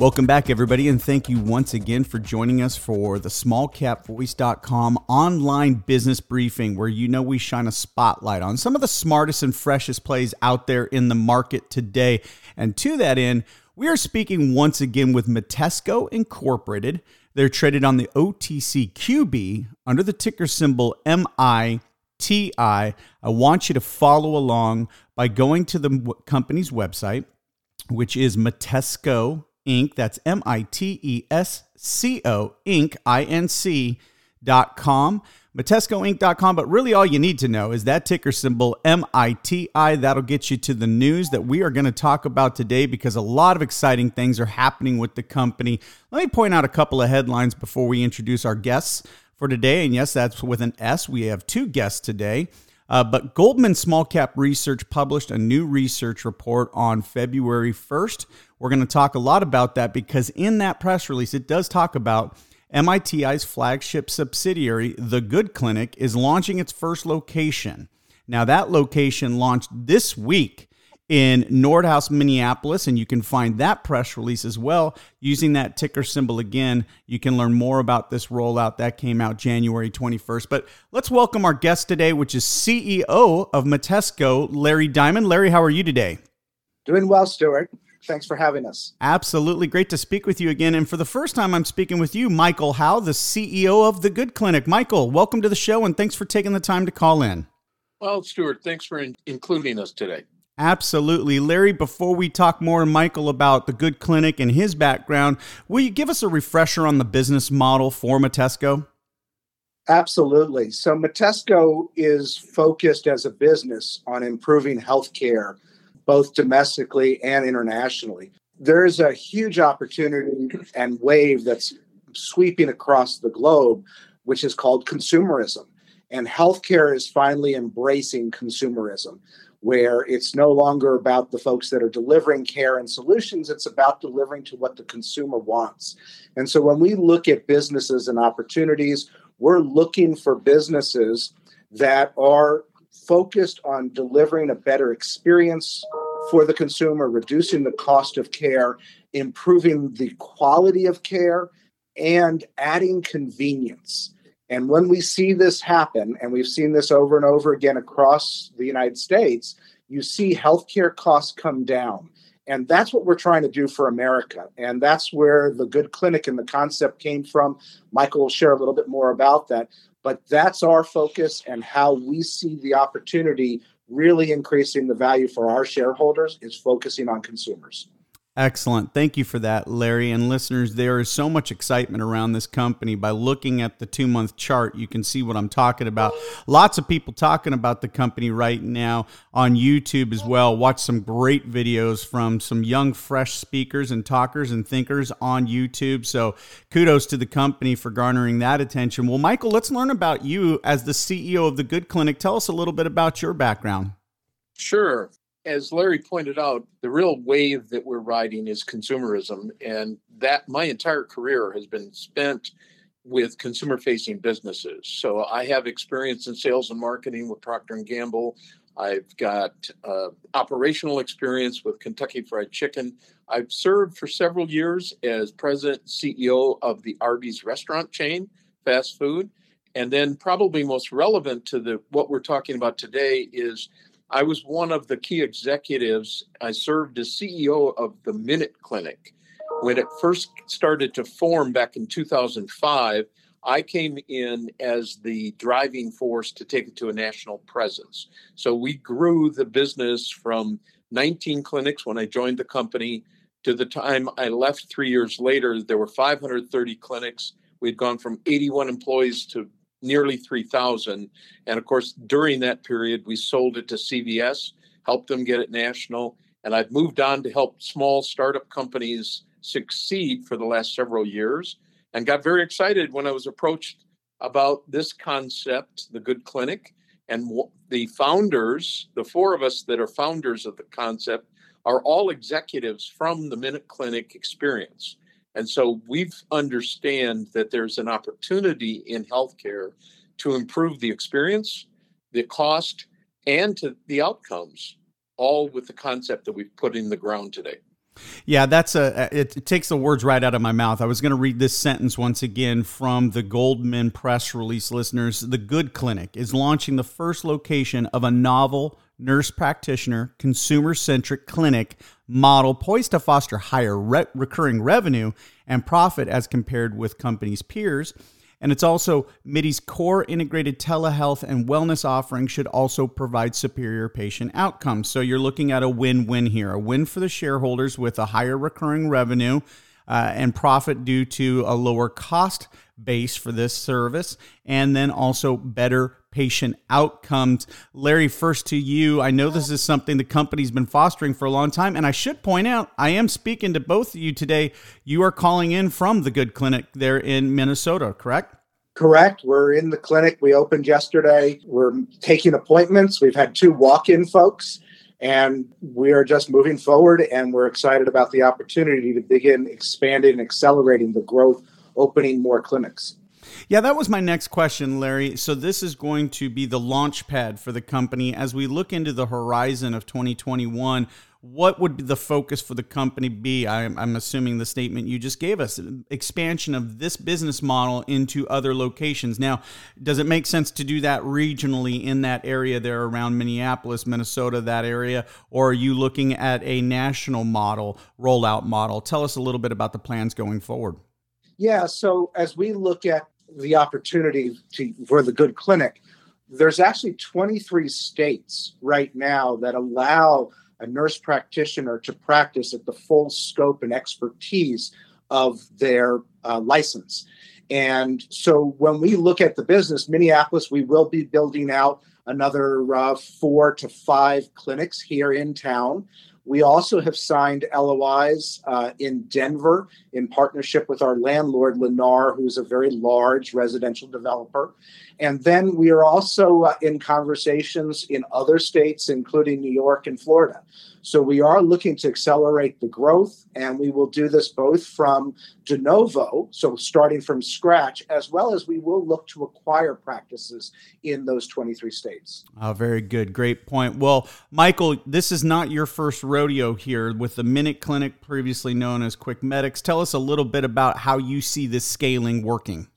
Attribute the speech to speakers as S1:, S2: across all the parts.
S1: Welcome back, everybody, and thank you once again for joining us for the smallcapvoice.com online business briefing, where you know we shine a spotlight on some of the smartest and freshest plays out there in the market today. And to that end, we are speaking once again with Mitesco Incorporated. They're traded on the OTCQB under the ticker symbol MITI. I want you to follow along by going to the company's website, which is Mitesco Inc. That's M I T E S C O Inc. I N C dot com. MitescoInc.com, but really all you need to know is that ticker symbol MITI. That'll get you to the news that we are going to talk about today because a lot of exciting things are happening with the company. Let me point out a couple of headlines before we introduce our guests for today. And yes, that's with an S. We have two guests today. Uh, but Goldman Small Cap Research published a new research report on February 1st. We're going to talk a lot about that because in that press release, it does talk about MITI's flagship subsidiary, The Good Clinic, is launching its first location. Now, that location launched this week in Nordhaus, Minneapolis, and you can find that press release as well using that ticker symbol again. You can learn more about this rollout that came out January 21st. But let's welcome our guest today, which is CEO of Mitesco, Larry Diamond. Larry, how are you today?
S2: Doing well, Stuart. Thanks for having us.
S1: Absolutely. Great to speak with you again. And for the first time, I'm speaking with you, Michael Howe, the CEO of The Good Clinic. Michael, welcome to the show and thanks for taking the time to call in.
S3: Well, Stuart, thanks for in- including us today.
S1: Absolutely. Larry, before we talk more, Michael, about the Good Clinic and his background, will you give us a refresher on the business model for Mitesco?
S2: Absolutely. So, Mitesco is focused as a business on improving healthcare both domestically and internationally. There's a huge opportunity and wave that's sweeping across the globe, which is called consumerism. And healthcare is finally embracing consumerism, where it's no longer about the folks that are delivering care and solutions, it's about delivering to what the consumer wants. And so when we look at businesses and opportunities, we're looking for businesses that are focused on delivering a better experience for the consumer, reducing the cost of care, improving the quality of care, and adding convenience. And when we see this happen, and we've seen this over and over again across the United States, you see healthcare costs come down. And that's what we're trying to do for America. And that's where the Good Clinic and the concept came from. Michael will share a little bit more about that. But that's our focus and how we see the opportunity really increasing the value for our shareholders is focusing on consumers.
S1: Excellent. Thank you for that, Larry. And listeners, there is so much excitement around this company. By looking at the two month chart, you can see what I'm talking about. Lots of people talking about the company right now on YouTube as well. Watch some great videos from some young, fresh speakers and talkers and thinkers on YouTube. So kudos to the company for garnering that attention. Well, Michael, let's learn about you as the CEO of the Good Clinic. Tell us a little bit about your background.
S3: Sure as Larry pointed out, the real wave that we're riding is consumerism, and that my entire career has been spent with consumer-facing businesses. So I have experience in sales and marketing with Procter and Gamble. I've got uh, operational experience with Kentucky Fried Chicken. I've served for several years as president CEO of the Arby's restaurant chain, fast food, and then probably most relevant to the what we're talking about today is I was one of the key executives. I served as CEO of the Minute Clinic. When it first started to form back in 2005, I came in as the driving force to take it to a national presence. So we grew the business from 19 clinics when I joined the company to the time I left three years later, there were 530 clinics. We'd gone from 81 employees to nearly 3,000. And of course, during that period, we sold it to CVS, helped them get it national. And I've moved on to help small startup companies succeed for the last several years and got very excited when I was approached about this concept, the Good Clinic. And the founders, the four of us that are founders of the concept, are all executives from the Minute Clinic experience. And so we understand that there's an opportunity in healthcare to improve the experience, the cost, and to the outcomes, all with the concept that we've put in the ground today.
S1: Yeah, that's a it, it, takes the words right out of my mouth. I was going to read this sentence once again from the Goldman press release listeners. The Good Clinic is launching the first location of a novel nurse practitioner consumer centric clinic model poised to foster higher re- recurring revenue and profit as compared with companies peers and it's also MITI's core integrated telehealth and wellness offering should also provide superior patient outcomes. So you're looking at a win win here a win for the shareholders with a higher recurring revenue uh, and profit due to a lower cost base for this service, and then also better patient outcomes. Larry, first to you. I know this is something the company's been fostering for a long time, and I should point out, I am speaking to both of you today. You are calling in from the Good Clinic there in Minnesota, correct?
S2: Correct. We're in the clinic. We opened yesterday. We're taking appointments. We've had two walk in folks, and we are just moving forward. And we're excited about the opportunity to begin expanding and accelerating the growth, opening more clinics.
S1: Yeah, that was my next question, Larry. So, this is going to be the launch pad for the company as we look into the horizon of 2021 what would the focus for the company be? I'm, I'm, assuming the statement you just gave us expansion of this business model into other locations. Now, does it make sense to do that regionally in that area there around Minneapolis, Minnesota, that area? Or are you looking at a national model, rollout model? Tell us a little bit about the plans going forward.
S2: Yeah, so as we look at the opportunity to, for the Good Clinic, there's actually 23 states right now that allow a nurse practitioner to practice at the full scope and expertise of their uh, license. And so when we look at the business, Minneapolis, we will be building out another uh, four to five clinics here in town. We also have signed LOIs uh, in Denver in partnership with our landlord, Lennar, who's a very large residential developer. And then we are also uh, in conversations in other states, including New York and Florida. So we are looking to accelerate the growth, and we will do this both from de novo, so starting from scratch, as well as we will look to acquire practices in those 23 states.
S1: Oh, very good. Great point. Well, Michael, this is not your first rodeo here with the Minute Clinic, previously known as QuickMedx. Tell us a little bit about how you see this scaling working.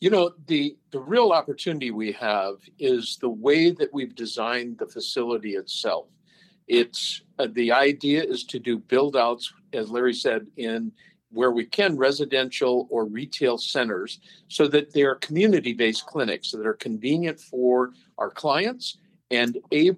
S3: You know, the, the real opportunity we have is the way that we've designed the facility itself. It's uh, the idea is to do build outs, as Larry said, in where we can residential or retail centers so that they are community based clinics that are convenient for our clients and a,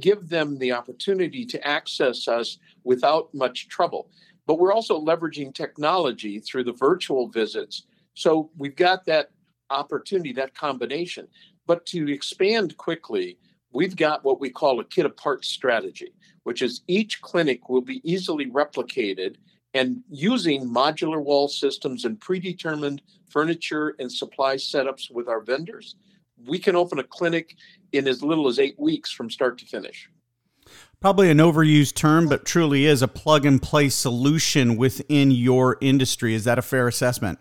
S3: give them the opportunity to access us without much trouble. But we're also leveraging technology through the virtual visits. So we've got that opportunity, that combination. But to expand quickly, we've got what we call a kit apart strategy, which is each clinic will be easily replicated and using modular wall systems and predetermined furniture and supply setups with our vendors, we can open a clinic in as little as eight weeks from start to finish.
S1: Probably an overused term, but truly is a plug and play solution within your industry. Is that a fair assessment?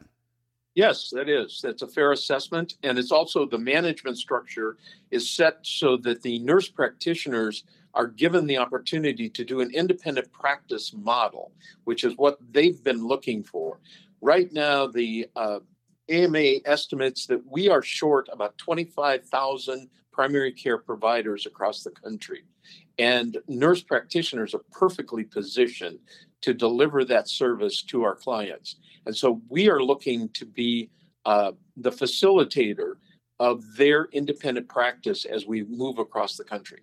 S3: Yes, that is. That's a fair assessment. And it's also the management structure is set so that the nurse practitioners are given the opportunity to do an independent practice model, which is what they've been looking for. Right now, the uh, AMA estimates that we are short about 25,000 primary care providers across the country. And nurse practitioners are perfectly positioned to deliver that service to our clients. And so we are looking to be uh, the facilitator of their independent practice as we move across the country.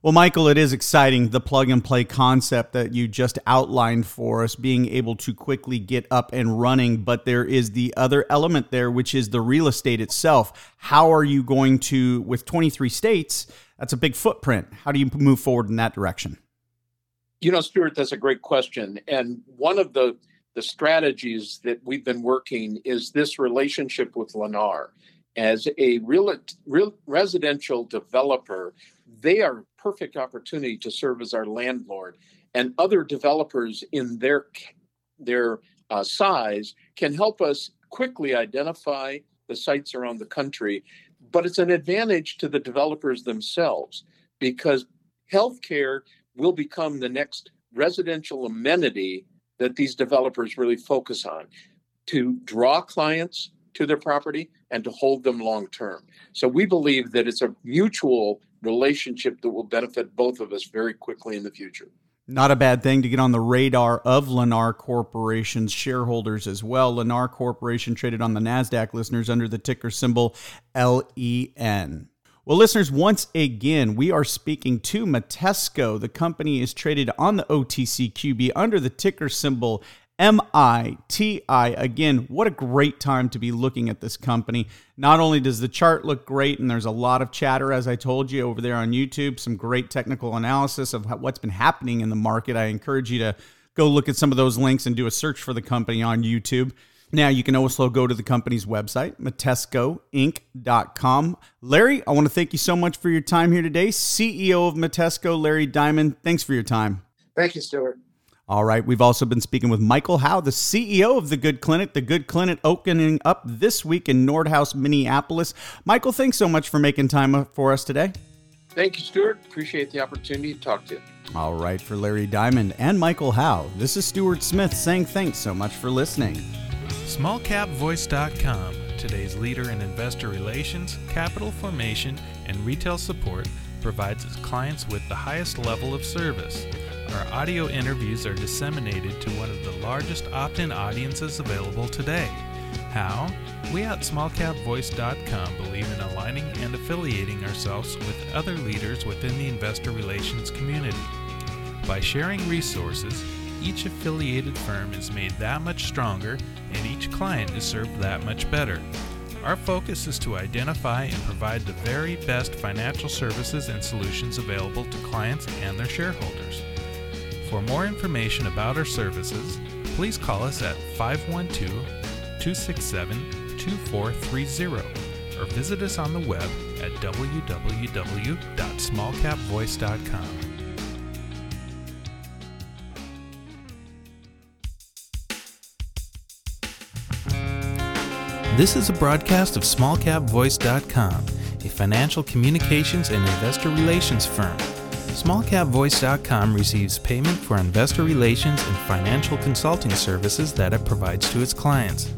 S1: Well, Michael, it is exciting the plug and play concept that you just outlined for us, being able to quickly get up and running. But there is the other element there, which is the real estate itself. How are you going to, with 23 states, that's a big footprint. How do you move forward in that direction?
S3: You know, Stuart, that's a great question. And one of the the strategies that we've been working is this relationship with Lennar. As a real, real residential developer, they are a perfect opportunity to serve as our landlord. And other developers in their their uh, size can help us quickly identify the sites around the country. But it's an advantage to the developers themselves because healthcare will become the next residential amenity that these developers really focus on to draw clients to their property and to hold them long term. So we believe that it's a mutual relationship that will benefit both of us very quickly in the future.
S1: Not a bad thing to get on the radar of Lennar Corporation's shareholders as well. Lennar Corporation traded on the NASDAQ listeners under the ticker symbol LEN. Well, listeners, once again, we are speaking to Mitesco. The company is traded on the OTCQB under the ticker symbol MITI. Again, what a great time to be looking at this company. Not only does the chart look great, and there's a lot of chatter, as I told you, over there on YouTube, some great technical analysis of what's been happening in the market. I encourage you to go look at some of those links and do a search for the company on YouTube. Now, you can also go to the company's website, mitescoinc.com. Larry, I want to thank you so much for your time here today. CEO of Mitesco, Larry Diamond, thanks for your time.
S2: Thank you, Stuart.
S1: All right. We've also been speaking with Michael Howe, the CEO of the Good Clinic. The Good Clinic opening up this week in Nordhaus, Minneapolis. Michael, thanks so much for making time for us today.
S3: Thank you, Stuart. Appreciate the opportunity to talk to you.
S1: All right. For Larry Diamond and Michael Howe, this is Stuart Smith saying thanks so much for listening.
S4: SmallCapVoice.com, today's leader in investor relations, capital formation, and retail support, provides its clients with the highest level of service. Our audio interviews are disseminated to one of the largest opt in audiences available today. How? We at smallcapvoice.com believe in aligning and affiliating ourselves with other leaders within the investor relations community. By sharing resources, each affiliated firm is made that much stronger and each client is served that much better. Our focus is to identify and provide the very best financial services and solutions available to clients and their shareholders. For more information about our services, please call us at 512 267 2430 or visit us on the web at www.smallcapvoice.com. This is a broadcast of smallcapvoice.com, a financial communications and investor relations firm. SmallCapVoice.com receives payment for investor relations and financial consulting services that it provides to its clients.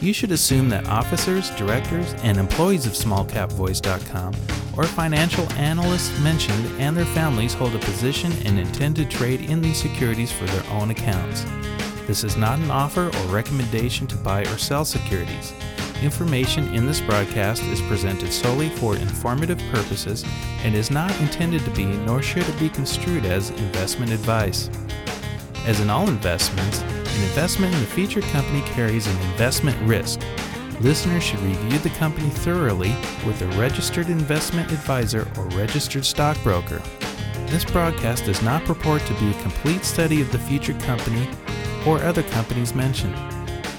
S4: You should assume that officers, directors, and employees of SmallCapVoice.com or financial analysts mentioned and their families hold a position and intend to trade in these securities for their own accounts. This is not an offer or recommendation to buy or sell securities. Information in this broadcast is presented solely for informative purposes and is not intended to be, nor should it be construed as, investment advice. As in all investments, an investment in the featured company carries an investment risk. Listeners should review the company thoroughly with a registered investment advisor or registered stockbroker. This broadcast does not purport to be a complete study of the featured company or other companies mentioned.